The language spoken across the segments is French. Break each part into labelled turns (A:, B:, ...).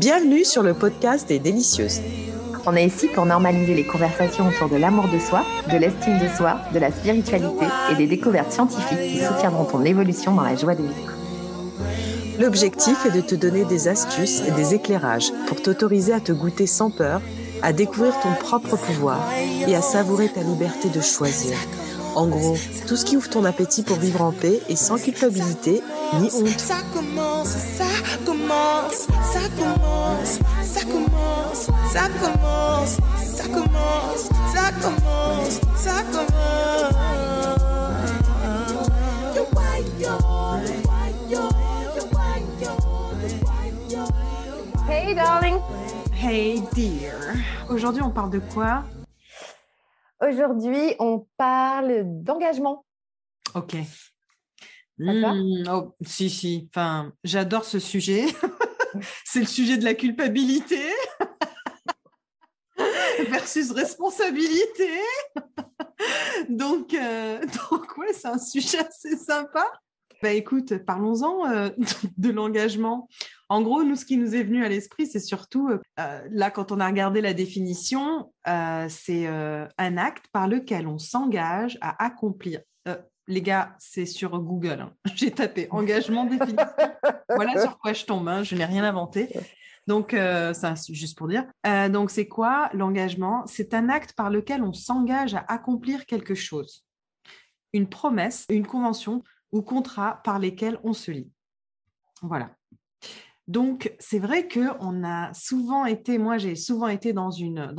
A: Bienvenue sur le podcast des délicieuses.
B: On est ici pour normaliser les conversations autour de l'amour de soi, de l'estime de soi, de la spiritualité et des découvertes scientifiques qui soutiendront ton évolution dans la joie de vivre.
A: L'objectif est de te donner des astuces et des éclairages pour t'autoriser à te goûter sans peur, à découvrir ton propre pouvoir et à savourer ta liberté de choisir. En gros, tout ce qui ouvre ton appétit pour vivre en paix et sans culpabilité ni honte.
C: Ça commence, ça commence, ça commence, ça commence, ça commence, ça commence, ça commence, ça commence.
B: Hey darling
D: Hey dear. Aujourd'hui, on parle de quoi?
B: Aujourd'hui, on parle d'engagement.
D: Ok. Hmm, oh, si, si. Enfin, j'adore ce sujet. C'est le sujet de la culpabilité versus responsabilité. donc, euh, donc, ouais, c'est un sujet assez sympa. Bah écoute, parlons-en euh, de l'engagement. En gros, nous, ce qui nous est venu à l'esprit, c'est surtout, euh, euh, là, quand on a regardé la définition, euh, c'est euh, un acte par lequel on s'engage à accomplir. Les gars, c'est sur Google. hein. J'ai tapé engagement définition. voilà sur quoi je tombe. hein. Je n'ai rien inventé. Donc, ça, c'est juste pour dire. Donc, c'est quoi l'engagement? C'est un acte par lequel on s'engage à accomplir quelque chose. Une promesse, une convention ou contrat par lesquels on se lie. Voilà. Donc, c'est vrai que on a souvent été, moi, j'ai souvent été dans,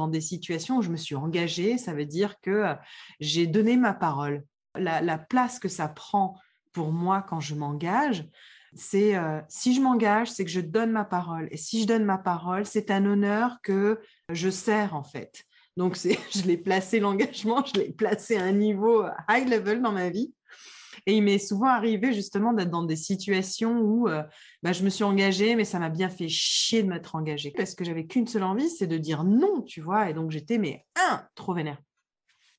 D: des situations où je me suis engagée. Ça veut dire que euh, j'ai donné ma parole. La, la place que ça prend pour moi quand je m'engage, c'est euh, si je m'engage, c'est que je donne ma parole. Et si je donne ma parole, c'est un honneur que je sers en fait. Donc, je l'ai placé l'engagement, je l'ai placé à un niveau high level dans ma vie. Et il m'est souvent arrivé justement d'être dans des situations où euh, bah, je me suis engagée, mais ça m'a bien fait chier de m'être engagée parce que j'avais qu'une seule envie, c'est de dire non, tu vois. Et donc j'étais, mais un, trop vénère.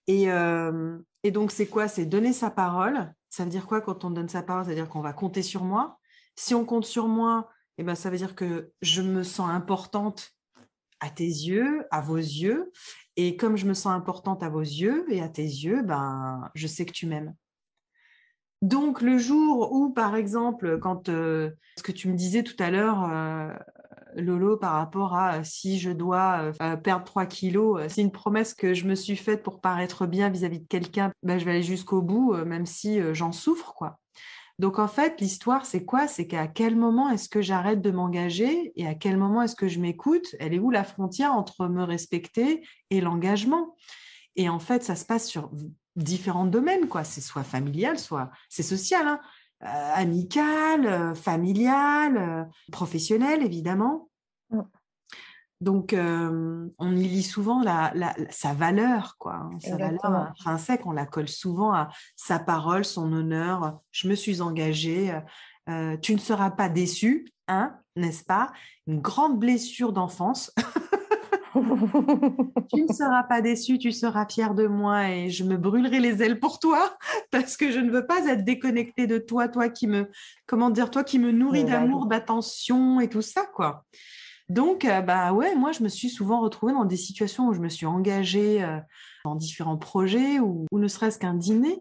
D: Et, euh, et donc c'est quoi? C'est donner sa parole. Ça veut dire quoi quand on donne sa parole? Ça veut dire qu'on va compter sur moi. Si on compte sur moi, eh ben, ça veut dire que je me sens importante à tes yeux, à vos yeux. Et comme je me sens importante à vos yeux et à tes yeux, ben, je sais que tu m'aimes. Donc, le jour où, par exemple, quand euh, ce que tu me disais tout à l'heure, euh, Lolo, par rapport à euh, si je dois perdre 3 kilos, c'est une promesse que je me suis faite pour paraître bien vis-à-vis de quelqu'un, ben, je vais aller jusqu'au bout, même si j'en souffre, quoi. Donc, en fait, l'histoire, c'est quoi? C'est qu'à quel moment est-ce que j'arrête de m'engager et à quel moment est-ce que je m'écoute? Elle est où la frontière entre me respecter et l'engagement? Et en fait, ça se passe sur différents domaines, quoi. C'est soit familial, soit c'est social, hein. Euh, amical, euh, familial, euh, professionnel, évidemment.
B: Mm.
D: Donc, on y lit souvent la, la- la- sa valeur, quoi. hein, sa valeur intrinsèque, on la colle souvent à sa parole, son honneur. Je me suis engagée. tu ne seras pas déçu, hein, n'est-ce pas? Une grande blessure d'enfance. tu ne seras pas déçu, tu seras fier de moi et je me brûlerai les ailes pour toi parce que je ne veux pas être déconnectée de toi, toi qui me, comment dire, toi qui me nourris
B: Me
D: d'amour,
B: valide.
D: d'attention et tout ça, quoi. Donc, euh, bah ouais, moi, je me suis souvent retrouvée dans des situations où je me suis engagée euh, dans différents projets ou, ou ne serait-ce qu'un dîner.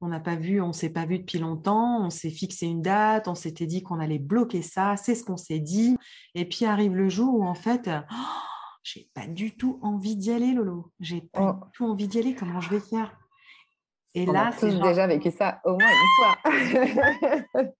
D: On n'a pas vu, on s'est pas vu depuis longtemps, on s'est fixé une date, on s'était dit qu'on allait bloquer ça, c'est ce qu'on s'est dit. Et puis arrive le jour où en fait, euh, oh, j'ai pas du tout envie d'y aller, Lolo. J'ai pas
B: Oh.
D: du tout envie d'y aller. Comment je vais faire? Et
B: On
D: là, c'est genre,
B: déjà vécu ça au moins une fois.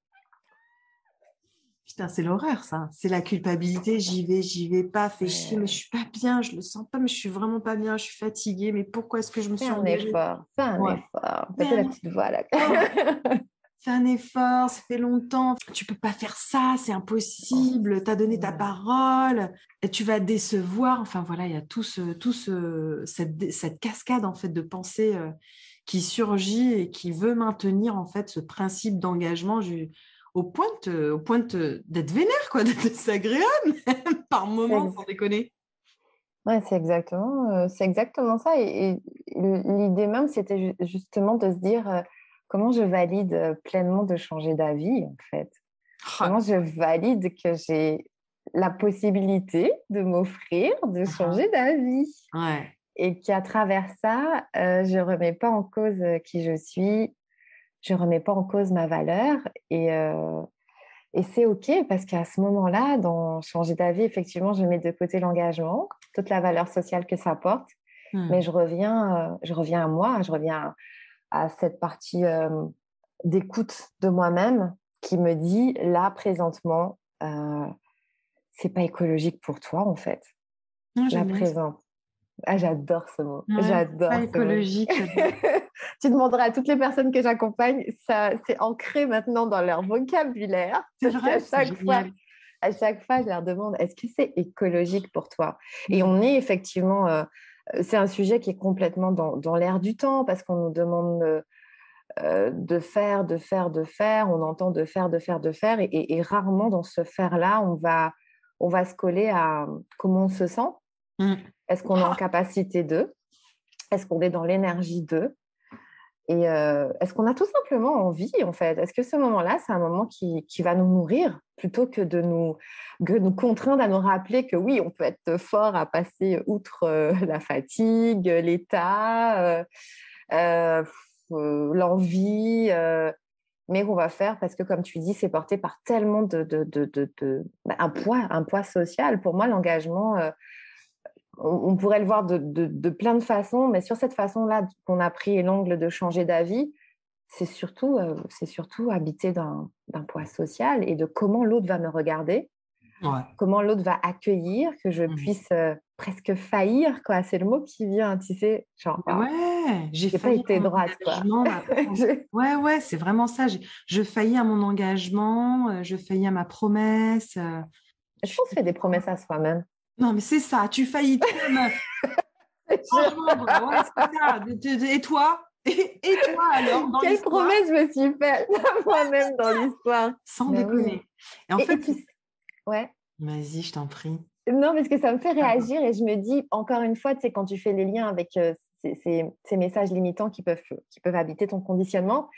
D: putain, c'est l'horreur, ça. C'est la culpabilité. J'y vais, j'y vais pas. Fait chier, mais je suis pas bien. Je le sens pas, mais je suis vraiment pas bien. Je suis fatiguée. Mais pourquoi est-ce que je me
B: Fais
D: suis
B: un
D: engagée?
B: effort, fais un
D: Ouais.
B: effort.
D: Fais
B: Fais la
D: un-
B: petite voix là.
D: Fais un effort, ça fait longtemps. Tu peux pas faire ça, c'est impossible. Tu as donné ta parole, tu vas décevoir. Enfin voilà, il y a tout ce, tout ce, cette, cascade en fait de pensée euh, qui surgit et qui veut maintenir en fait ce principe d'engagement au point de au point d'être vénère quoi, d'être désagréable même, par moment, sans déconner.
B: Ouais, c'est exactement, euh, c'est exactement ça. Et, et l'idée même, c'était ju- justement de se dire euh, comment je valide euh, pleinement de changer d'avis, en fait?
D: Ah,
B: Comment je valide que j'ai la possibilité de m'offrir de
D: Uh-huh.
B: changer d'avis?
D: Ouais.
B: Et qu'à travers ça, euh, je remets pas en cause euh, qui je suis, je remets pas en cause ma valeur. Et, euh, et c'est OK parce qu'à ce moment-là, dans changer d'avis, effectivement, je mets de côté l'engagement, toute la valeur sociale que ça porte.
D: Hmm.
B: Mais je reviens, euh, je reviens à moi, je reviens à, à cette partie euh, d'écoute de moi-même qui me dit là présentement, euh, c'est pas écologique pour toi en fait.
D: Ah,
B: Là présent. Ah, j'adore ce mot.
D: Ouais,
B: j'adore.
D: Pas
B: ce mot.
D: écologique.
B: tu demanderas à toutes les personnes que j'accompagne, ça c'est ancré maintenant dans leur vocabulaire. Parce
D: vrai, c'est
B: chaque fois, à chaque fois, je leur demande est-ce que c'est écologique pour toi? Et
D: Mm.
B: on est effectivement, euh, c'est un sujet qui est complètement dans, dans l'air du temps parce qu'on nous demande euh, euh, de faire, de faire, de faire. On entend de faire, de faire, de faire. Et, et- et rarement dans ce faire-là, on va, on va se coller à comment on se sent.
D: Mm.
B: Est-ce qu'on est en capacité de? Est-ce qu'on est dans l'énergie de? Et euh, est-ce qu'on a tout simplement envie, en fait? Est-ce que ce moment-là, c'est un moment qui, qui va nous nourrir plutôt que de nous, que nous contraindre à nous rappeler que oui, on peut être fort à passer outre euh, la fatigue, l'état, euh, l'envie, mais qu'on va faire parce que, comme tu dis, c'est porté par tellement de, de, de, de- bah, un poids, un poids social. Pour moi, l'engagement, on, pourrait le voir de, de- de plein de façons, mais sur cette façon-là qu'on a pris l'angle de changer d'avis, c'est surtout, euh, c'est surtout habité d'un d'un poids social et de comment l'autre va me regarder,
D: Ouais.
B: comment l'autre va accueillir, que je
D: Mhm.
B: puisse euh, presque faillir, quoi. C'est le mot qui vient, tu sais, genre, ah,
D: Ouais, j'ai
B: j'ai pas été droite, quoi. je-
D: Ouais, ouais, c'est vraiment ça. J'ai- Je faillis à mon engagement, euh, je faillis à ma promesse. euh.
B: je pense qu'on fait des promesses à soi-même.
D: Non, mais c'est ça, tu faillis. Franchement, bah ouais, c'est ça. De- de- de- Et toi? Et, et toi alors dans
B: Quelle promesse je me suis faite moi-même dans l'histoire
D: Sans
B: Mais oui.
D: déconner. Et en
B: Et- et
D: fait,
B: puis- Ouais.
D: vas-y, je t'en prie.
B: Non, parce que ça me fait réagir et je me dis, encore une fois, tu sais, quand tu fais les liens avec euh, ces, ces- ces messages limitants qui peuvent, qui peuvent habiter ton conditionnement,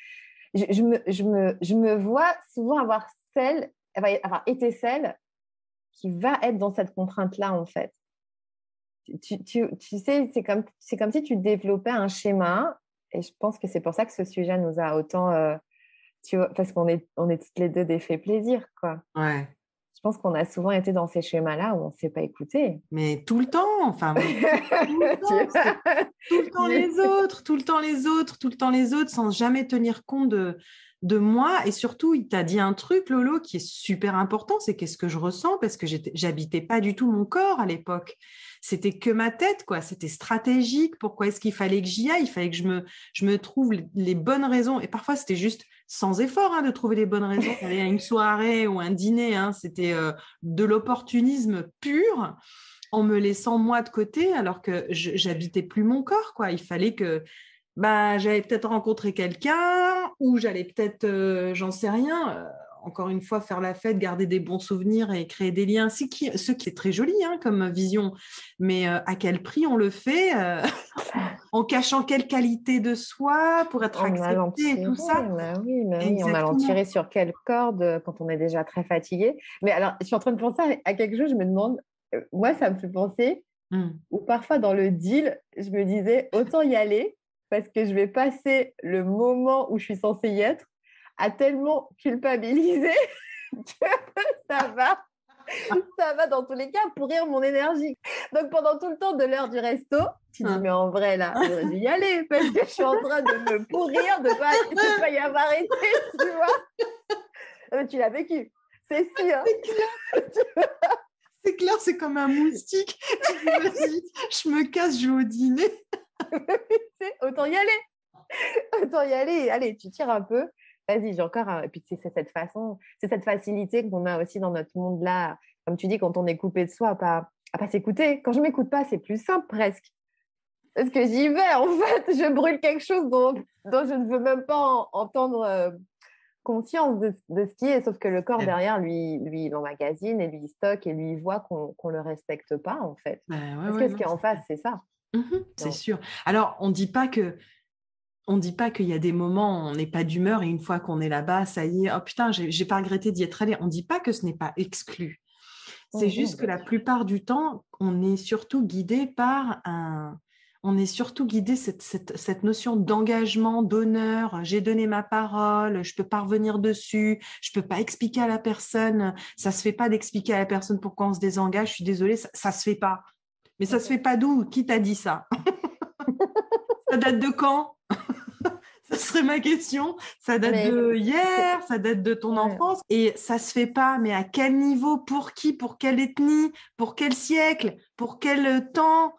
B: je, je me, je, me, je me vois souvent avoir celle, avoir été celle qui va être dans cette contrainte-là, en fait. Tu, tu, tu sais, c'est comme, comme si tu développais un schéma et je pense que c'est pour ça que ce sujet nous a autant, euh, tu vois, parce qu'on est, on est toutes les deux des faits plaisir, quoi.
D: Ouais.
B: Je pense qu'on a souvent été dans ces schémas-là où on ne s'est pas écouté.
D: Mais tout le temps, enfin, tout le temps, tout le temps les autres, tout le temps les autres, tout le temps les autres, sans jamais tenir compte de, de moi. Et surtout, il t'a dit un truc, Lolo, qui est super important, c'est qu'est-ce que je ressens, parce que j'habitais pas du tout mon corps à l'époque. C'était que ma tête, quoi. C'était stratégique. Pourquoi est-ce qu'il fallait que j'y aille? Il fallait que je me, je me trouve les- bonnes raisons. Et parfois, c'était juste sans effort hein, de trouver les bonnes raisons d'aller à une soirée ou un dîner. hein. C'était euh, de l'opportunisme pur en me laissant moi de côté alors que je- j'habitais plus mon corps quoi il fallait que bah j'allais peut-être rencontrer quelqu'un ou j'allais peut-être euh, j'en sais rien euh, encore une fois faire la fête garder des bons souvenirs et créer des liens ce qui ce qui est très joli hein, comme vision mais euh, à quel prix on le fait en cachant quelle qualité de soi pour être accepté et tout ça?
B: bah oui, bah oui, en allant
D: Exactement.
B: tirer sur quelle corde quand on est déjà très fatigué. Mais alors, je suis en train de penser à- quelque chose, je me demande, moi, ça me fait penser,
D: Hmm.
B: ou parfois dans le deal, je me disais, autant y aller, parce que je vais passer le moment où je suis censée y être à tellement culpabiliser que ça va. Ça va dans tous les cas pourrir mon énergie. Donc pendant tout le temps de l'heure du resto, tu dis
D: Ah.
B: mais en vrai là, j'aurais dû y aller parce que je suis en train de me pourrir, de pas, de pas y avoir été, tu vois. Ah, mais tu l'as vécu, c'est sûr.
D: C'est clair, c'est comme un moustique. Tu dis, je me casse, je vais au dîner.
B: Autant y aller. Autant y aller. Allez, tu tires un peu. Vas-y, j'ai encore un. Et puis c'est cette façon, c'est cette facilité qu'on a aussi dans notre monde là. Comme tu dis, quand on est coupé de soi, à pas, à pas s'écouter. Quand je m'écoute pas, c'est plus simple presque. Parce que j'y vais, en fait, je brûle quelque chose dont, dont je ne veux même pas en- entendre euh, conscience de, de ce qui est. Sauf que le corps derrière, lui, lui, il emmagasine et lui, il stocke et lui, il voit qu'on ne le respecte pas, en fait.
D: Ouais,
B: Parce
D: ouais,
B: que ce qui est en face, c'est ça.
D: Mhm, c'est sûr. Alors, on dit pas que on dit pas qu'il y a des moments où on n'est pas d'humeur et une fois qu'on est là-bas, ça y est, oh putain, j'ai pas regretté d'y être allé. On dit pas que ce n'est pas exclu. C'est
B: Mhm,
D: juste que la plupart du temps, on est surtout guidé par un... On est surtout guidé cette, cette, cette notion d'engagement, d'honneur. J'ai donné ma parole, je peux pas revenir dessus, je peux pas expliquer à la personne. Ça se fait pas d'expliquer à la personne pourquoi on se désengage. Je suis désolée, ça, ça se fait pas. Mais ça se fait pas d'où? Qui t'a dit ça? Ça date de quand? Ça serait ma question. Ça date
B: Mais
D: de hier, ça date de ton
B: Ouais.
D: enfance. Et ça se fait pas, mais à quel niveau? Pour qui? Pour quelle ethnie? Pour quel siècle? Pour quel temps?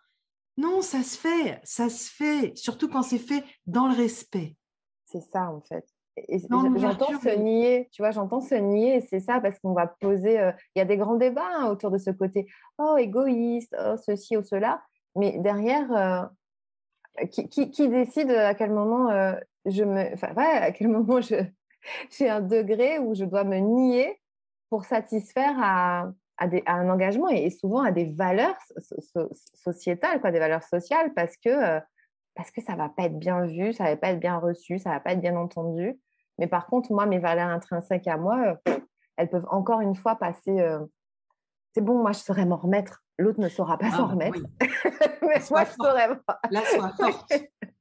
D: Non, ça se fait. Ça se fait. Surtout quand c'est fait dans le respect.
B: C'est ça, en fait. J'entends se nier, tu vois, j'entends se nier, et c'est ça parce qu'on va poser. euh, Il y a des grands débats hein, autour de ce côté, oh, égoïste, oh, ceci ou cela. Mais derrière, euh, qui, qui, qui décide à quel moment euh, je me. Enfin, ouais, à quel moment je j'ai un degré où je dois me nier pour satisfaire à, à, des- à un engagement et, et souvent à des valeurs so- so- sociétales, quoi, des valeurs sociales, parce que. parce que ça va pas être bien vu, ça va pas être bien reçu, ça va pas être bien entendu. Mais par contre, moi, mes valeurs intrinsèques à moi, euh, elles peuvent encore une fois passer. euh, C'est bon, moi, je saurais m'en remettre. L'autre ne saura pas s'en
D: Ah,
B: remettre.
D: oui.
B: Mais
D: Sois
B: moi, je saurais pas.
D: Là, sois forte.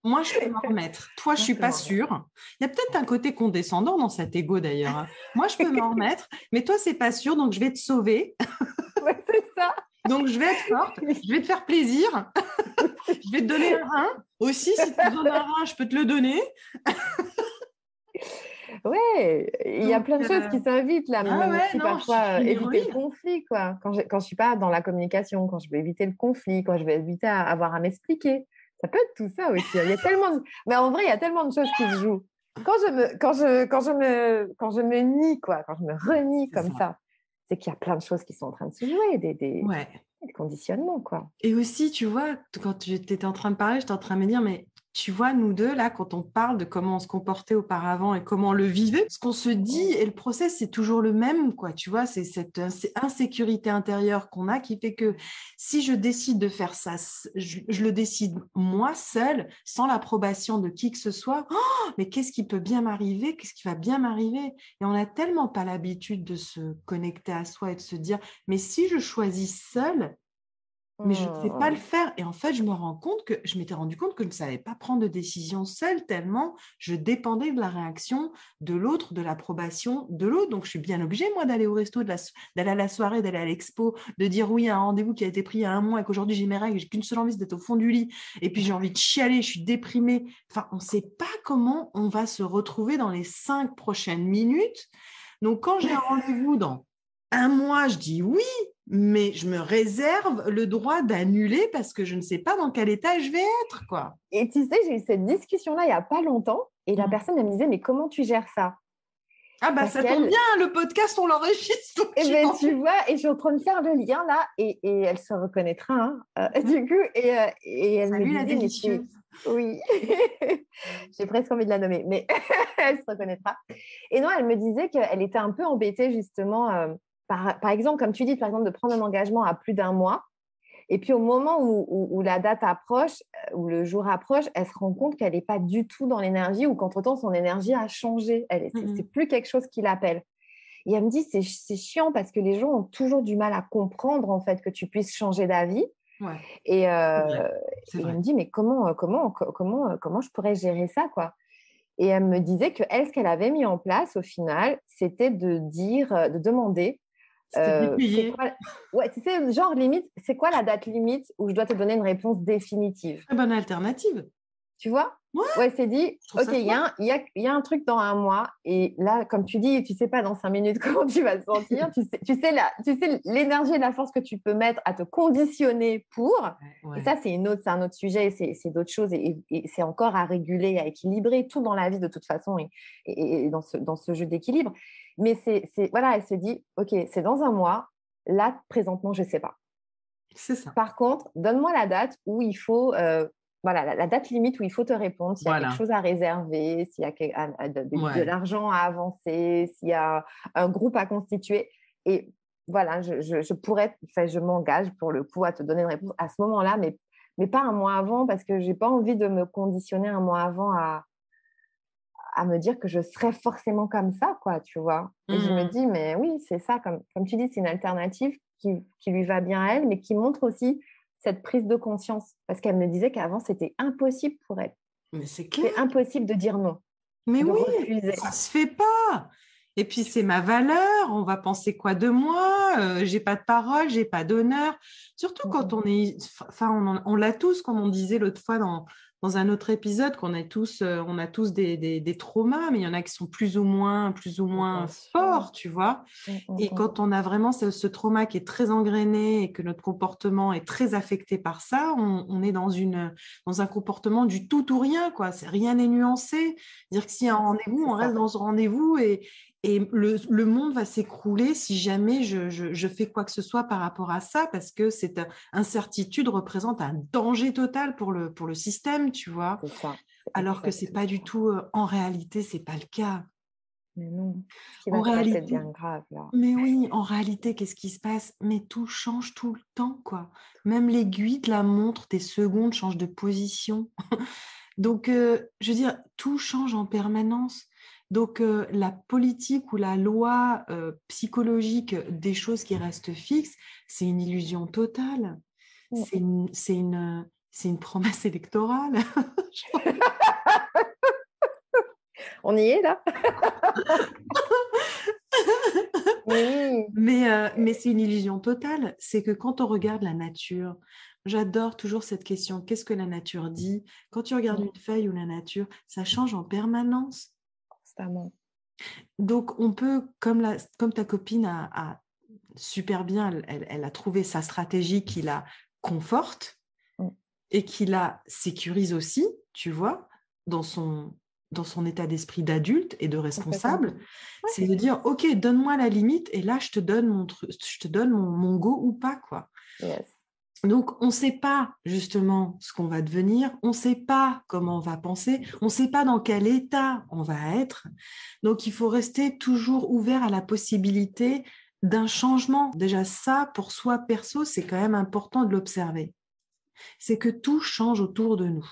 D: Moi, je peux m'en remettre. Toi, je suis pas
B: remettre.
D: sûre. Il y a peut-être un côté condescendant dans cet ego d'ailleurs. hein. Moi, je peux m'en remettre, mais toi, c'est pas sûr, donc je vais te sauver.
B: Ouais, c'est ça.
D: Donc, je vais être forte, je vais te faire plaisir. je vais te donner un rein. Aussi, si tu as besoin d'un rein, je peux te le donner.
B: Ouais, il y a plein de choses
D: euh,
B: qui s'invitent là,
D: ah
B: même
D: ouais, non,
B: parfois
D: je
B: euh, éviter le conflit, quoi. Quand je, quand je suis pas dans la communication, quand je veux éviter le conflit, quand je veux éviter à avoir à m'expliquer. Ça peut être tout ça aussi. hein. Il y a tellement de... Mais en vrai, il y a tellement de choses qui se jouent. Quand je me, quand je, quand je me, quand je me nie, quoi, quand je me renie comme
D: ça.
B: ça, c'est qu'il y a plein de choses qui sont en train de se jouer, des, des,
D: Ouais.
B: des conditionnements, quoi.
D: Et aussi, tu vois, quand tu étais en train de parler, j'étais en train de me dire, mais tu vois, nous deux, là, quand on parle de comment on se comportait auparavant et comment on le vivait, ce qu'on se dit et le process, c'est toujours le même, quoi. Tu vois, c'est cette insé- insécurité intérieure qu'on a qui fait que si je décide de faire ça, je le décide moi seule, sans l'approbation de qui que ce soit. Oh, mais qu'est-ce qui peut bien m'arriver Qu'est-ce qui va bien m'arriver? Et on n'a tellement pas l'habitude de se connecter à soi et de se dire, mais si je choisis seule, mais je ne sais pas le faire. Et en fait, je me rends compte que je m'étais rendu compte que je ne savais pas prendre de décision seule tellement je dépendais de la réaction de l'autre, de l'approbation de l'autre. Donc, je suis bien obligée, moi, d'aller au resto, d'aller à la soirée, d'aller à l'expo, de dire oui à un rendez-vous qui a été pris il y a un mois et qu'aujourd'hui j'ai mes règles, j'ai qu'une seule envie, c'est d'être au fond du lit. Et puis, j'ai envie de chialer, je suis déprimée. Enfin, on ne sait pas comment on va se retrouver dans les cinq prochaines minutes. Donc, quand j'ai un rendez-vous dans un mois, je dis oui, mais je me réserve le droit d'annuler parce que je ne sais pas dans quel état je vais être, quoi.
B: Et tu sais, j'ai eu cette discussion-là il n'y a pas longtemps, et la
D: Mm.
B: personne, elle me disait, mais comment tu gères ça?
D: Ah bah
B: Parce
D: ça tombe bien, le podcast, on l'enregistre. donc
B: Eh ben, tu vois, et je suis en train de faire le lien là, et, et elle se reconnaîtra, hein, euh, du coup, et, euh, et elle
D: Salut
B: me disait, oui, j'ai presque envie de la nommer, mais elle se reconnaîtra. Et non, elle me disait qu'elle était un peu embêtée justement, euh, par, par exemple, comme tu dis, par exemple, de prendre un engagement à plus d'un mois, et puis au moment où, où- où la date approche, euh, où le jour approche, elle se rend compte qu'elle n'est pas du tout dans l'énergie, ou qu'entre-temps, son énergie a changé. Elle, c'est, c'est plus quelque chose qui l'appelle. Et elle me dit, c'est, chiant parce que les gens ont toujours du mal à comprendre en fait que tu puisses changer d'avis.
D: Ouais,
B: Et, euh, et elle me dit, mais comment, euh, comment, co- comment, comment je pourrais gérer ça, quoi? Et elle me disait que elle, ce qu'elle avait mis en place au final, c'était de dire, de demander. Euh, quoi- Ouais, tu sais, genre limite, c'est quoi la date limite où je dois te donner une réponse définitive?
D: Très bonne alternative.
B: Tu vois?
D: Ouais.
B: c'est dit, ok, il y, a un- il y, a, il y a un truc dans un mois, et là, comme tu dis, tu sais pas dans cinq minutes comment tu vas te sentir, tu sais, tu sais, la- tu sais l'énergie et la force que tu peux mettre à te conditionner pour.
D: Ouais.
B: Et ça, c'est une autre, c'est un autre sujet, c'est c'est d'autres choses, et, et c'est encore à réguler, à équilibrer tout dans la vie de toute façon, et, et- et dans, ce, dans ce jeu d'équilibre. Mais c'est, c'est- voilà, elle se dit, ok, c'est dans un mois. Là, présentement, je sais pas.
D: c'est ça.
B: Par contre, donne-moi la date où il faut, euh, voilà, la, la date limite où il faut te répondre, s'il y a
D: Voilà.
B: quelque chose à réserver, s'il y a que- à- à- de, de-
D: Ouais.
B: de l'argent à avancer, s'il y a un groupe à constituer. Et voilà, je, je, je pourrais, enfin, je m'engage pour le coup à te donner une réponse à ce moment-là, mais, mais pas un mois avant parce que j'ai pas envie de me conditionner un mois avant à, à me dire que je serais forcément comme ça, quoi, tu vois. Et je me
D: Mhm.
B: dis, mais oui, c'est ça, comme, comme tu dis, c'est une alternative qui, qui lui va bien à elle, mais qui montre aussi cette prise de conscience. Parce qu'elle me disait qu'avant, c'était impossible pour elle.
D: Mais c'est clair.
B: C'est impossible de dire non,
D: Mais
B: de
D: oui,
B: refuser.
D: ça se fait pas. Et puis c'est ma valeur, on va penser quoi de moi euh, J'ai pas de parole, j'ai pas d'honneur. Surtout quand on est, enfin on, l'a tous, comme on disait l'autre fois dans, dans un autre épisode, qu'on a tous, euh, on a tous des, des, des traumas, mais il y en a qui sont plus ou moins, plus ou moins forts, tu vois.
B: Mm, mm,
D: Et
B: mm.
D: quand on a vraiment ce, ce trauma qui est très engrainé et que notre comportement est très affecté par ça, on, on est dans, une, dans un comportement du tout ou rien, quoi. C'est- Rien n'est nuancé. Dire que s'il y a un rendez-vous, on reste dans ce rendez-vous et, et le, le monde va s'écrouler si jamais je, je- je fais quoi que ce soit par rapport à ça, parce que cette incertitude représente un danger total pour le, pour le système, tu vois.
B: C'est ça.
D: Alors que c'est pas du tout, euh, en réalité, c'est pas le cas.
B: Mais non, ce qui
D: En
B: va
D: réalité-
B: grave, là.
D: Mais oui, en réalité, qu'est-ce qui se passe? Mais tout change tout le temps, quoi. Même l'aiguille de la montre, des secondes change de position. Donc, euh, je veux dire, tout change en permanence. Donc, euh, la politique ou la loi euh, psychologique des choses qui restent fixes, c'est une illusion totale. C'est une, promesse électorale.
B: On y est, là? Oui,
D: Mais, euh, mais c'est une illusion totale. C'est que quand on regarde la nature, j'adore toujours cette question, qu'est-ce que la nature dit? Quand tu regardes une feuille ou la nature, ça change en permanence.
B: Constamment.
D: Donc, on peut, comme, la, comme ta copine a, a super bien, elle- a trouvé sa stratégie qui la conforte
B: Mm.
D: et qui la sécurise aussi, tu vois, dans son, dans son état d'esprit d'adulte et de responsable, c'est de dire, OK, donne-moi la limite et là, je te donne mon, tru- je te donne mon, mon go ou pas, quoi.
B: Yes.
D: Donc, on ne sait pas justement ce qu'on va devenir, on ne sait pas comment on va penser, on ne sait pas dans quel état on va être. Donc, il faut rester toujours ouvert à la possibilité d'un changement. Déjà, ça, pour soi perso, c'est quand même important de l'observer. C'est que tout change autour de nous.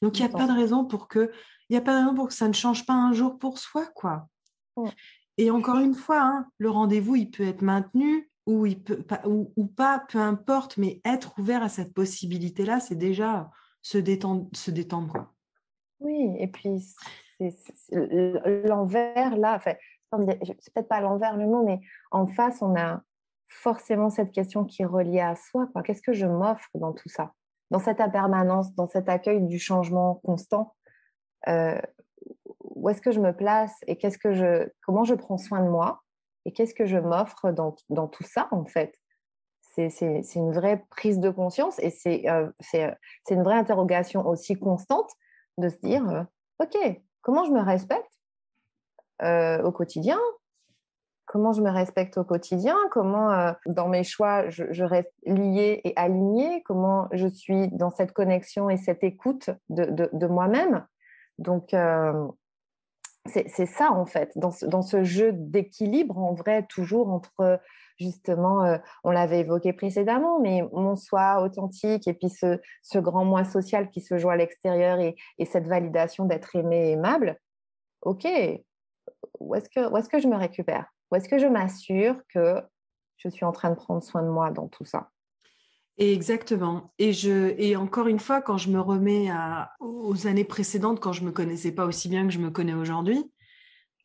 D: Donc, il n'y a pas de raison pour que, il a pas de raison pour que ça ne change pas un jour pour soi, quoi.
B: Ouais.
D: Et encore une fois, hein, le rendez-vous, il peut être maintenu ou, ou, pas, peu importe, mais être ouvert à cette possibilité-là, c'est déjà se détendre.
B: Oui, et puis l'envers, là, enfin, c'est peut-être pas l'envers le mot, mais en face, on a forcément cette question qui est reliée à soi. Qu'est-ce que je m'offre dans tout ça? Dans cette impermanence, dans cet accueil du changement constant euh, Où est-ce que je me place et qu'est-ce que je, comment je prends soin de moi? Et qu'est-ce que je m'offre dans, dans tout ça, en fait? C'est une vraie prise de conscience et c'est euh, une vraie interrogation aussi constante de se dire, euh, OK, comment je me respecte euh, au quotidien? Comment je me respecte au quotidien? Comment, euh, dans mes choix, je, je reste liée et alignée? Comment je suis dans cette connexion et cette écoute de, de, de moi-même? Donc, euh, c'est ça, en fait, dans ce, jeu d'équilibre, en vrai, toujours entre, justement, euh, on l'avait évoqué précédemment, mais mon soi authentique et puis ce, grand moi social qui se joue à l'extérieur et, et cette validation d'être aimé et aimable. OK, où est-ce que, je me récupère? Où est-ce que je m'assure que je suis en train de prendre soin de moi dans tout ça?
D: Exactement. Et, je, et encore une fois, quand je me remets aux années précédentes, quand je ne me connaissais pas aussi bien que je me connais aujourd'hui,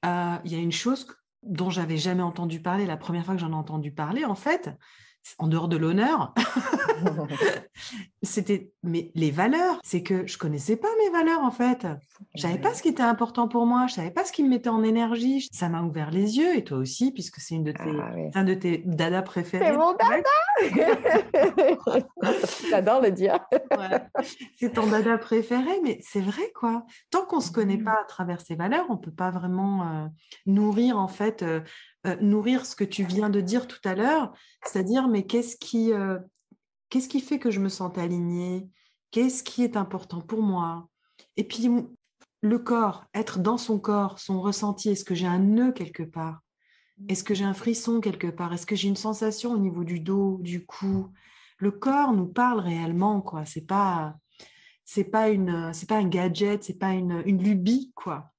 D: euh, il y a une chose dont j'avais jamais entendu parler. La première fois que j'en ai entendu parler, en fait, en dehors de l'honneur, c'était mais les valeurs. C'est que je connaissais pas mes valeurs en fait. Je savais pas ce qui était important pour moi. Je savais pas ce qui me mettait en énergie. Ça m'a ouvert les yeux et toi aussi, puisque c'est une de tes,
B: Ah
D: un de tes dada préférés.
B: C'est mon J'adore le dire.
D: Ouais. C'est ton dada préféré, mais c'est vrai quoi. Tant qu'on se connaît pas à travers ses valeurs, on peut pas vraiment euh, nourrir en fait, euh, nourrir ce que tu viens de dire tout à l'heure, c'est-à-dire mais qu'est-ce qui, euh, qu'est-ce qui fait que je me sente alignée? Qu'est-ce qui est important pour moi? Et puis le corps, être dans son corps, son ressenti. Est-ce que j'ai un nœud quelque part? Est-ce que j'ai un frisson quelque part? Est-ce que j'ai une sensation au niveau du dos, du cou? Le corps nous parle réellement, quoi. C'est pas, pas une, un gadget, c'est pas une, une lubie, quoi.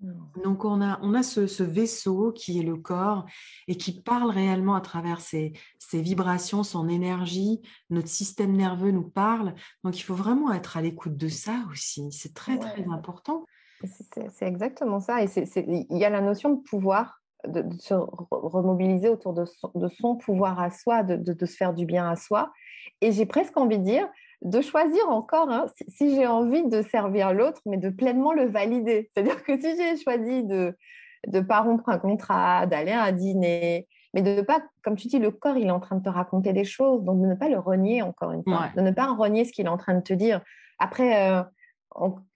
D: Donc, on a, on a ce, vaisseau qui est le corps et qui parle réellement à travers ses, vibrations, son énergie. Notre système nerveux nous parle. Donc, il faut vraiment être à l'écoute de ça aussi. C'est très, très important.
B: C'est exactement ça. Et il y a la notion de pouvoir, de, se remobiliser autour de son, pouvoir à soi, de, se faire du bien à soi. Et j'ai presque envie de dire, de choisir encore hein, si, j'ai envie de servir l'autre, mais de pleinement le valider. C'est-à-dire que si j'ai choisi de ne pas rompre un contrat, d'aller à un dîner, mais de ne pas, comme tu dis, le corps, il est en train de te raconter des choses, donc de ne pas le renier encore une fois, de ne pas renier ce qu'il est en train de te dire. Après, euh,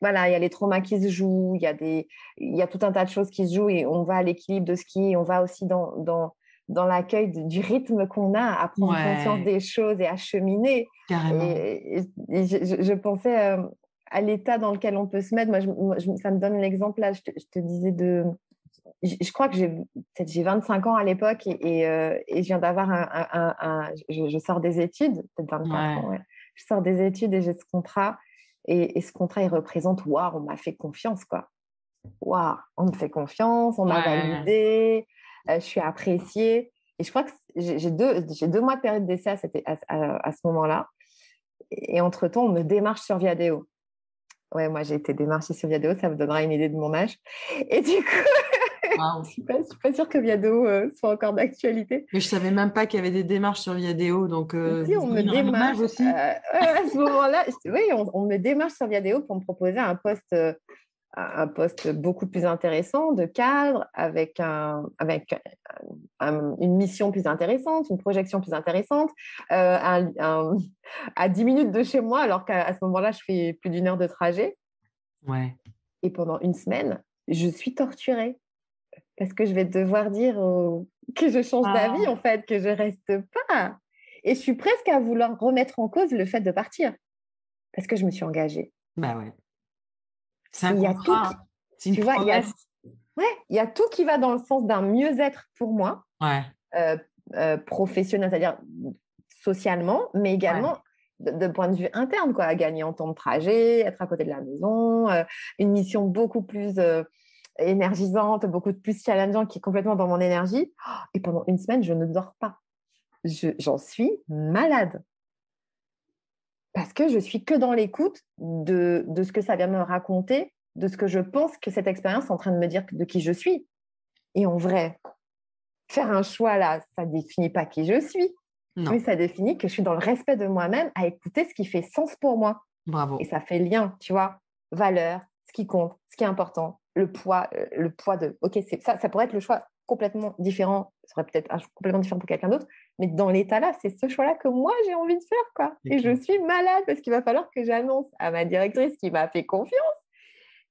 B: voilà, il y a les traumas qui se jouent, il y, a des, il y a tout un tas de choses qui se jouent et on va à l'équilibre de ce qui est, on va aussi dans, dans, dans l'accueil du rythme qu'on a à prendre conscience des choses et à cheminer. Et, je, pensais euh, à l'état dans lequel on peut se mettre. Moi, ça me donne l'exemple là. Je te, disais de. Je, crois que j'ai j'ai 25 ans à l'époque et, euh, et, je viens d'avoir un, je, sors des études, peut-être 24 ans. Je sors des études et j'ai ce contrat. Et, ce contrat, il représente, waouh, on m'a fait confiance, quoi. Waouh, on me fait confiance, on m'a validé, je suis appréciée. Et je crois que j'ai deux, deux mois de période d'essai à, à, ce moment-là. Et entre-temps, on me démarche sur Viadeo. Ouais, moi, j'ai été démarchée sur Viadeo, ça vous donnera une idée de mon âge. Et du coup, je ne suis, pas sûre que Viadeo euh, soit encore d'actualité.
D: Mais je ne savais même pas qu'il y avait des démarches sur Viadeo. Donc,
B: euh, si, on me démarche aussi. à ce moment-là, oui, on, on, me démarche sur Viadeo pour me proposer un poste un poste beaucoup plus intéressant de cadre avec, un, avec une mission plus intéressante, une projection plus intéressante, euh, à 10 minutes de chez moi, alors qu'à ce moment-là, je fais plus d'une heure de trajet.
D: Ouais.
B: Et pendant une semaine, je suis torturée parce que je vais devoir dire que je change d'avis, ah. en fait, que je reste pas. Et je suis presque à vouloir remettre en cause le fait de partir parce que je me suis engagée.
D: Bah ouais.
B: Il y a tout qui, tu vois, il y a, ouais, il y a tout qui va dans le sens d'un mieux-être pour moi, euh, euh, professionnel, c'est-à-dire socialement, mais également de, point de vue interne, quoi, gagner en temps de trajet, être à côté de la maison, euh, une mission beaucoup plus énergisante, beaucoup plus challengeante, qui est complètement dans mon énergie. Et pendant une semaine, je ne dors pas. J'en suis malade parce que je suis que dans l'écoute de, de, ce que ça vient me raconter, de ce que je pense que cette expérience est en train de me dire de qui je suis. Et en vrai, faire un choix là, ça ne définit pas qui je suis, mais ça définit que je suis dans le respect de moi-même à écouter ce qui fait sens pour moi.
D: Bravo.
B: Et ça fait lien, tu vois, valeur, ce qui compte, ce qui est important, le poids, euh, le poids de. Ok, ça, ça pourrait être le choix complètement différent, ça serait peut-être complètement différent pour quelqu'un d'autre, mais dans l'état là, c'est ce choix-là que moi j'ai envie de faire, quoi. Et je suis malade parce qu'il va falloir que j'annonce à ma directrice qui m'a fait confiance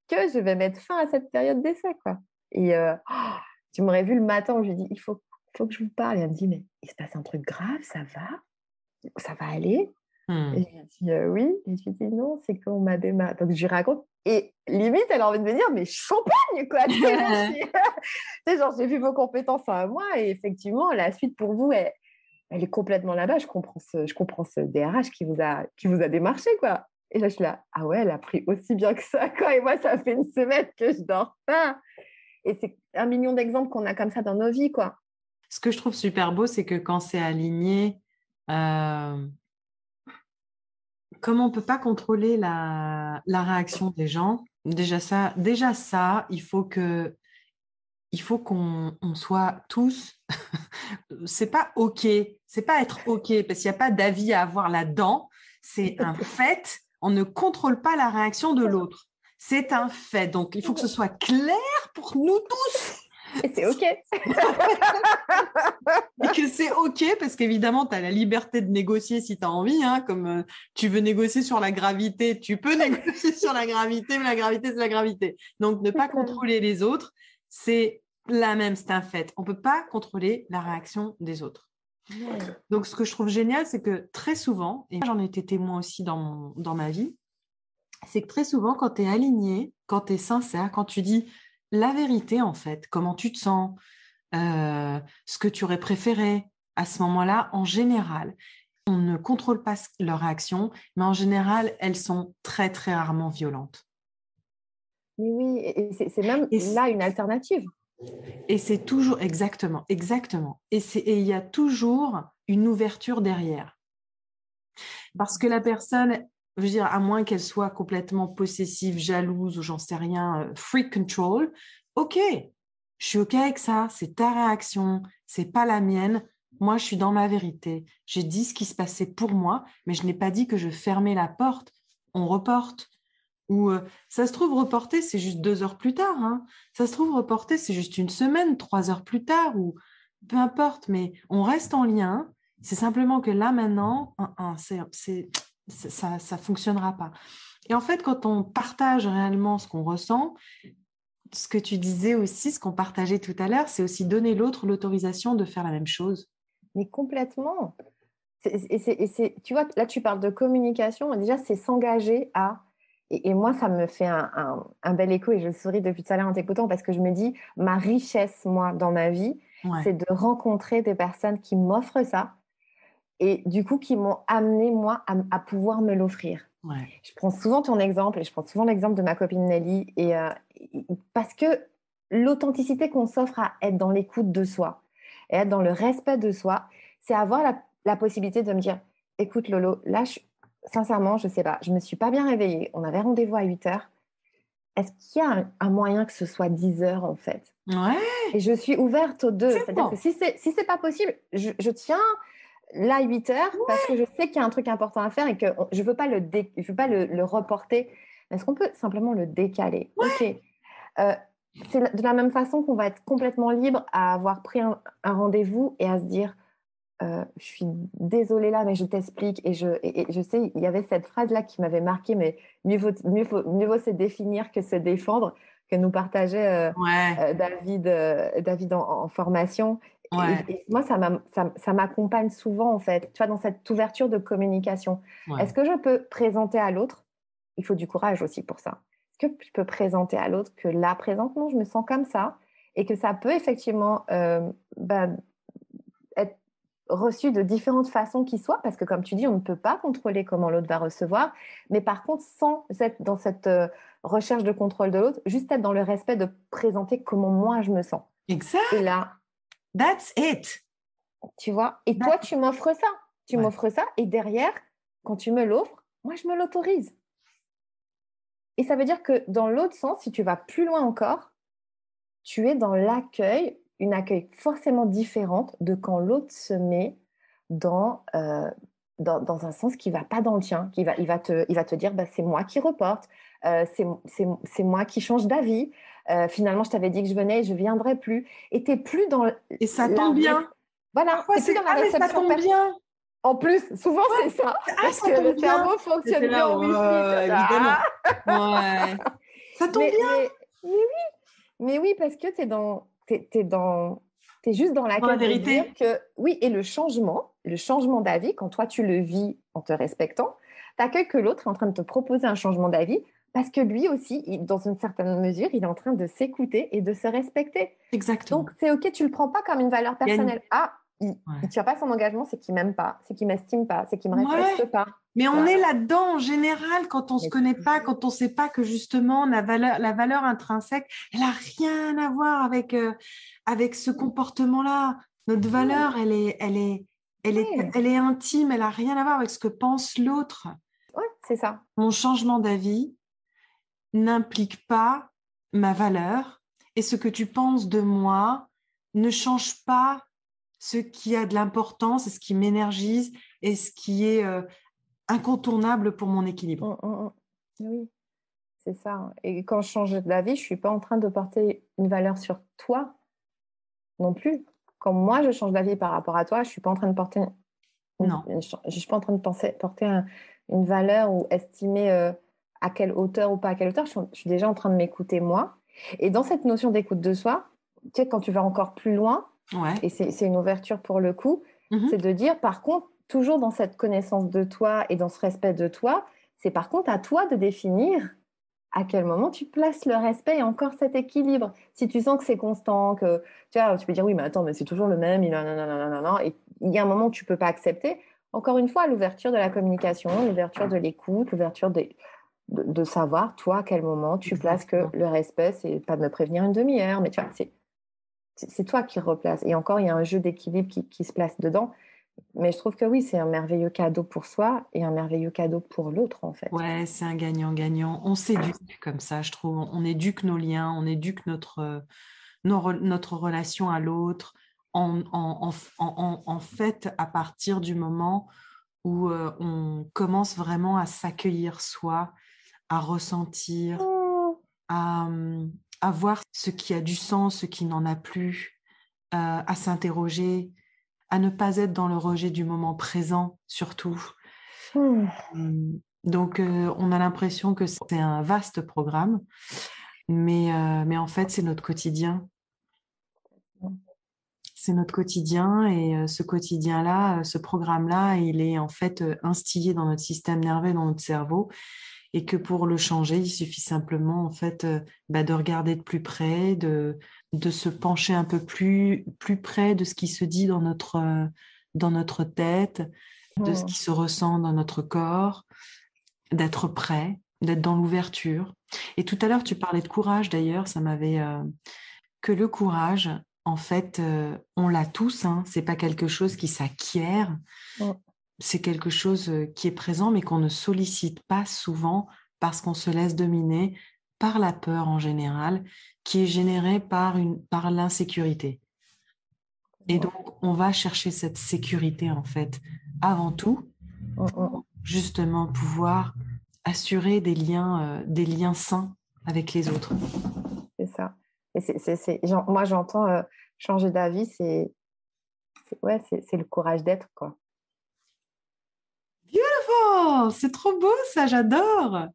B: que je vais mettre fin à cette période d'essai, quoi. Et euh, oh, tu m'aurais vu le matin, je lui dis, il faut, faut que je vous parle. Et elle me dit, mais il se passe un truc grave, ça va? Ça va aller? Hmm. Et je lui dis, euh, oui. Et je lui dis, non, c'est qu'on m'a démarré. Donc je lui raconte et limite, elle a envie de me dire, mais champagne, quoi. tu sais, genre, j'ai vu vos compétences à moi et effectivement, la suite pour vous, elle, elle est complètement là-bas. Je comprends ce, je comprends ce DRH qui vous a, qui vous a démarché, quoi. Et là, je suis là, ah ouais, elle a pris aussi bien que ça, quoi. Et moi, ça fait une semaine que je dors pas. Et c'est un million d'exemples qu'on a comme ça dans nos vies, quoi.
D: Ce que je trouve super beau, c'est que quand c'est aligné, euh, comme on ne peut pas contrôler la, réaction des gens, déjà ça, déjà ça, il faut que il faut qu'on soit tous. c'est pas ok, c'est pas être ok parce qu'il n'y a pas d'avis à avoir là-dedans. C'est un fait. On ne contrôle pas la réaction de l'autre. C'est un fait. Donc il faut que ce soit clair pour nous tous.
B: Et c'est OK. et
D: que c'est OK parce qu'évidemment, tu as la liberté de négocier si tu as envie. Hein, comme euh, tu veux négocier sur la gravité, tu peux négocier sur la gravité, mais la gravité, c'est la gravité. Donc, ne pas contrôler les autres, c'est la même, c'est un fait. On ne peut pas contrôler la réaction des autres. Donc, ce que je trouve génial, c'est que très souvent, et j'en ai été témoin aussi dans, dans ma vie, c'est que très souvent, quand tu es aligné, quand tu es sincère, quand tu dis la vérité, en fait, comment tu te sens, euh, ce que tu aurais préféré à ce moment-là, en général. On ne contrôle pas leurs réactions, mais en général, elles sont très, très rarement violentes.
B: Mais oui, et c'est même là une alternative.
D: Et c'est toujours, exactement, exactement. Et il y a toujours une ouverture derrière. Parce que la personne, je veux dire, à moins qu'elle soit complètement possessive, jalouse ou j'en sais rien, euh, free control, ok, je suis ok avec ça, c'est ta réaction, c'est pas la mienne. Moi, je suis dans ma vérité. J'ai dit ce qui se passait pour moi, mais je n'ai pas dit que je fermais la porte. On reporte. Ou euh, ça se trouve reporter, c'est juste deux heures plus tard. Hein. Ça se trouve reporter, c'est juste une semaine, trois heures plus tard, ou peu importe. Mais on reste en lien. C'est simplement que là maintenant, c'est, ça ne fonctionnera pas. Et en fait, quand on partage réellement ce qu'on ressent, ce que tu disais aussi, ce qu'on partageait tout à l'heure, c'est aussi donner l'autre l'autorisation de faire la même chose.
B: Mais complètement. Et, tu vois, là, tu parles de communication. Déjà, c'est s'engager à. Et, moi, ça me fait un, bel écho et je souris depuis tout à l'heure en t'écoutant parce que je me dis, ma richesse, moi, dans ma vie, c'est de rencontrer des personnes qui m'offrent ça et du coup, qui m'ont amené, moi, à, pouvoir me l'offrir. Je prends souvent ton exemple et je prends souvent l'exemple de ma copine Nelly et, euh, parce que l'authenticité qu'on s'offre à être dans l'écoute de soi et être dans le respect de soi, c'est avoir la, possibilité de me dire écoute Lolo, là, sincèrement, je ne sais pas, je ne me suis pas bien réveillée. On avait rendez-vous à 8 heures. Est-ce qu'il y a un, moyen que ce soit 10 heures en fait?
D: Ouais.
B: Et je suis ouverte aux deux. C'est-à-dire que si c'est si pas possible, je, tiens là 8 heures parce que je sais qu'il y a un truc important à faire et que je ne veux pas, le, je veux pas le, reporter. Est-ce qu'on peut simplement le décaler? Ok. Euh, c'est de la même façon qu'on va être complètement libre à avoir pris un, rendez-vous et à se dire euh, je suis désolée là, mais je t'explique. Et je, je sais, il y avait cette phrase-là qui m'avait marqué, mais mieux vaut, mieux, mieux vaut se définir que se défendre, que nous partageait euh, David, David en, formation. Et, moi, ça m'accompagne souvent, en fait, tu vois, dans cette ouverture de communication. Est-ce que je peux présenter à l'autre? Il faut du courage aussi pour ça. Que je peux présenter à l'autre que là, présentement, je me sens comme ça et que ça peut effectivement euh, bah, être reçu de différentes façons qui soient, parce que comme tu dis, on ne peut pas contrôler comment l'autre va recevoir, mais par contre, sans être dans cette euh, recherche de contrôle de l'autre, juste être dans le respect de présenter comment moi je me sens.
D: Exact.
B: Et là,
D: that's it.
B: Tu vois, et toi, tu m'offres ça. Tu m'offres ça, et derrière, quand tu me l'offres, moi, je me l'autorise. Et ça veut dire que dans l'autre sens, si tu vas plus loin encore, tu es dans l'accueil, une accueil forcément différente de quand l'autre se met dans, euh, dans, un sens qui va pas dans le tien, qui va, il, va te, il va te dire bah, c'est moi qui reporte, euh, c'est moi qui change d'avis. Euh, finalement, je t'avais dit que je venais et je viendrai plus. Et tu plus dans.
D: Et ça tombe bien.
B: Voilà,
D: c'est dans la ah, ça tombe bien.
B: En plus, souvent c'est ça. Ah, parce que le cerveau fonctionne bien en wifi.
D: évidemment. ouais. Ça tombe
B: mais,
D: bien.
B: Mais, oui. Mais oui, parce que tu es dans. es, dans tu es juste dans la,
D: dans la vérité.
B: que oui, et le changement, le changement d'avis, quand toi tu le vis en te respectant, tu accueilles que l'autre est en train de te proposer un changement d'avis parce que lui aussi, dans une certaine mesure, il est en train de s'écouter et de se respecter.
D: Exactement.
B: Donc c'est ok, tu le prends pas comme une valeur personnelle. Ah, il ne tient pas son engagement, c'est qu'il m'aime pas, c'est qu'il m'estime pas, c'est qu'il me respecte pas.
D: Mais on est là-dedans en général quand on ne se connaît pas, quand on ne sait pas que justement la valeur, la valeur intrinsèque, elle n'a rien à voir avec, euh, avec ce comportement-là. Notre valeur, elle est, elle est, elle est, elle est intime, elle n'a rien à voir avec ce que pense l'autre.
B: Oui, c'est ça.
D: Mon changement d'avis n'implique pas ma valeur et ce que tu penses de moi ne change pas ce qui a de l'importance et ce qui m'énergise et ce qui est euh, incontournable pour mon équilibre.
B: Mmh, mmh, mmh. Oui, c'est ça. Et quand je change d'avis, je ne suis pas en train de porter une valeur sur toi non plus. Quand moi, je change d'avis par rapport à toi, je ne suis pas en train de porter...
D: non.
B: je suis pas en train de penser, porter une valeur ou estimer euh, à quelle hauteur ou pas à quelle hauteur. Je, je suis déjà en train de m'écouter moi. Et dans cette notion d'écoute de soi, tu sais, quand tu vas encore plus loin, et c'est une ouverture pour le coup. Mmh c'est de dire, par contre, toujours dans cette connaissance de toi et dans ce respect de toi, c'est par contre à toi de définir à quel moment tu places le respect et encore cet équilibre. Si tu sens que c'est constant, que tu, vois, tu peux dire oui, mais attends, mais c'est toujours le même, il et il y a un moment où tu peux pas accepter. Encore une fois, l'ouverture de la communication, l'ouverture de l'écoute, l'ouverture des, de, savoir, toi, à quel moment tu places que le respect, c'est pas de me prévenir une demi-heure, mais tu vois, c'est, c'est toi qui replaces. Et encore, il y a un jeu d'équilibre qui, qui se place dedans. Mais je trouve que oui, c'est un merveilleux cadeau pour soi et un merveilleux cadeau pour l'autre, en fait.
D: Ouais, c'est un gagnant-gagnant. On s'éduque comme ça, je trouve. On éduque nos liens, on éduque notre, notre relation à l'autre. En, en, en, en, fait, à partir du moment où euh, on commence vraiment à s'accueillir soi, à ressentir, oh. hum, à, voir ce qui a du sens, ce qui n'en a plus, euh, à s'interroger, à ne pas être dans le rejet du moment présent surtout. Hmm. Hum, donc, euh, on a l'impression que c'est un vaste programme, mais, mais en fait, c'est notre quotidien c'est notre quotidien et euh, ce quotidien-là, euh, ce programme-là, il est en fait euh, instillé dans notre système nerveux, dans notre cerveau et que pour le changer, il suffit simplement en fait bah, de regarder de plus près, de, de se pencher un peu plus, plus près de ce qui se dit dans notre, dans notre tête, de ce mmh. qui se ressent dans notre corps, d'être prêt, d'être dans l'ouverture. Et tout à l'heure, tu parlais de courage d'ailleurs, ça m'avait... que le courage, en fait, euh, on l'a tous. Hein. C'est pas quelque chose qui s'acquiert. C'est quelque chose euh, qui est présent, mais qu'on ne sollicite pas souvent parce qu'on se laisse dominer par la peur en général, qui est générée par, une, par l'insécurité. Et donc, on va chercher cette sécurité, en fait, avant tout, pour justement pouvoir assurer des liens, euh, des liens sains avec les autres.
B: C'est ça. Et c'est, moi, j'entends euh, changer d'avis, c'est, ouais, c'est, le courage d'être, quoi.
D: C'est trop beau, ça, j'adore!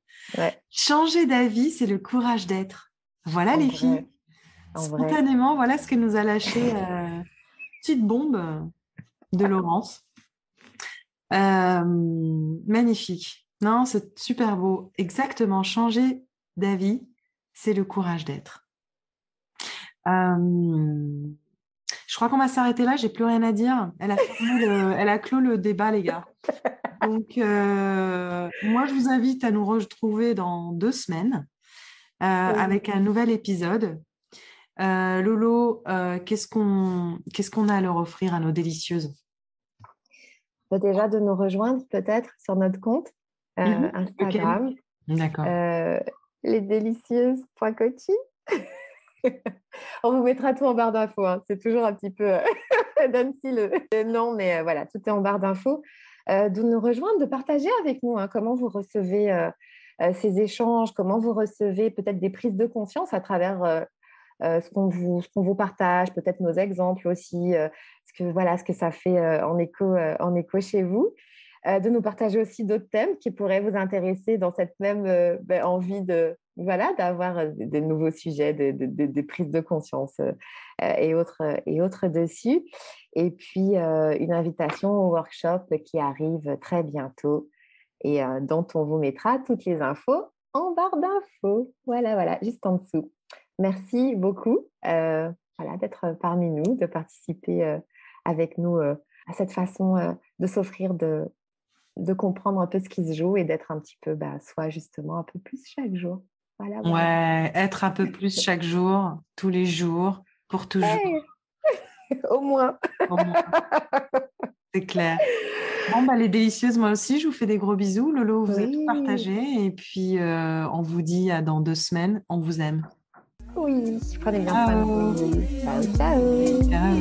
D: Changer d'avis, c'est le courage d'être. Voilà, les filles. Spontanément, voilà ce que nous a lâché euh, petite bombe de Laurence. Euh, magnifique. Non, c'est super beau. Exactement. Changer d'avis, c'est le courage d'être. Euh, je crois qu'on va s'arrêter là. J'ai plus rien à dire. Elle a, elle a clos le débat, les gars. Donc, euh, moi, je vous invite à nous retrouver dans deux semaines euh, avec un nouvel épisode. Lolo, qu'est-ce qu'on a à leur offrir à nos délicieuses?
B: Bah, Déjà, de nous rejoindre peut-être sur notre compte mhm. Instagram.
D: D'accord.
B: les délicieuses.coaching. On vous mettra tout en barre d'infos. Hein. C'est toujours un petit peu euh, Nancy le, nom, mais euh, voilà, tout est en barre d'infos. Euh, de nous rejoindre, de partager avec nous hein, comment vous recevez ces échanges, comment vous recevez peut-être des prises de conscience à travers ce qu'on vous, partage, peut-être nos exemples aussi, ce que voilà, ce que ça fait en écho chez vous. De nous partager aussi d'autres thèmes qui pourraient vous intéresser dans cette même ben, envie de, voilà, d'avoir euh, de, nouveaux sujets, de, de, prise de conscience euh, et, autres, et autres dessus. Et puis, euh, une invitation au workshop qui arrive très bientôt et dont on vous mettra toutes les infos en barre d'infos. Voilà, voilà, juste en dessous. Merci beaucoup voilà, d'être parmi nous, de participer avec nous à cette façon de s'offrir de, de comprendre un peu ce qui se joue et d'être un petit peu, bah, soi justement, un peu plus chaque jour.
D: Ouais, être un peu plus chaque jour, tous les jours, pour toujours.
B: Au moins.
D: C'est clair. Bon, bah, les délicieuses, moi aussi, je vous fais des gros bisous. Lolo, vous êtes tout partagé. Et puis, euh, on vous dit à dans deux semaines. On vous aime.
B: Oui, prenez bien soin Ciao, ciao. ciao.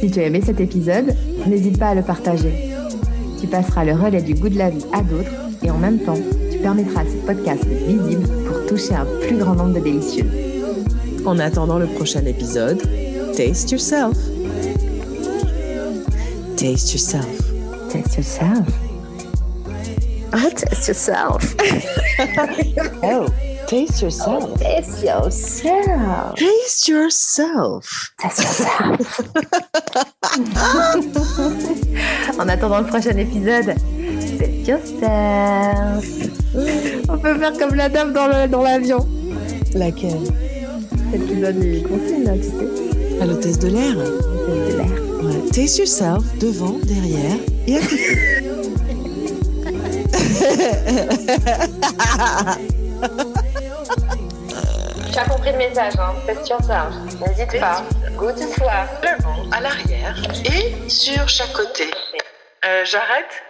B: Si tu as aimé cet épisode, n'hésite pas à le partager. Tu passeras le relais du goût de la vie à d'autres et en même temps, permettra à ce podcast d'être visible pour toucher un plus grand nombre de délicieux.
A: En attendant le prochain épisode, taste yourself. Taste yourself.
B: Taste yourself. Oh, taste yourself.
A: oh, taste yourself.
B: taste yourself.
A: Taste yourself.
B: Taste yourself. En attendant le prochain épisode, taste yourself. On peut faire comme la dame dans l'avion.
A: Dans Laquelle?
B: Celle qui donne les consignes, là, tu sais.
A: À l'hôtesse de l'air
B: L'hôtesse de l'air.
A: Ouais. Taste yourself, devant, derrière et à côté.
B: Tu as compris le message, hein ça. N'hésite pas. Good soir.
D: Le vent à l'arrière et sur chaque côté. Euh, J'arrête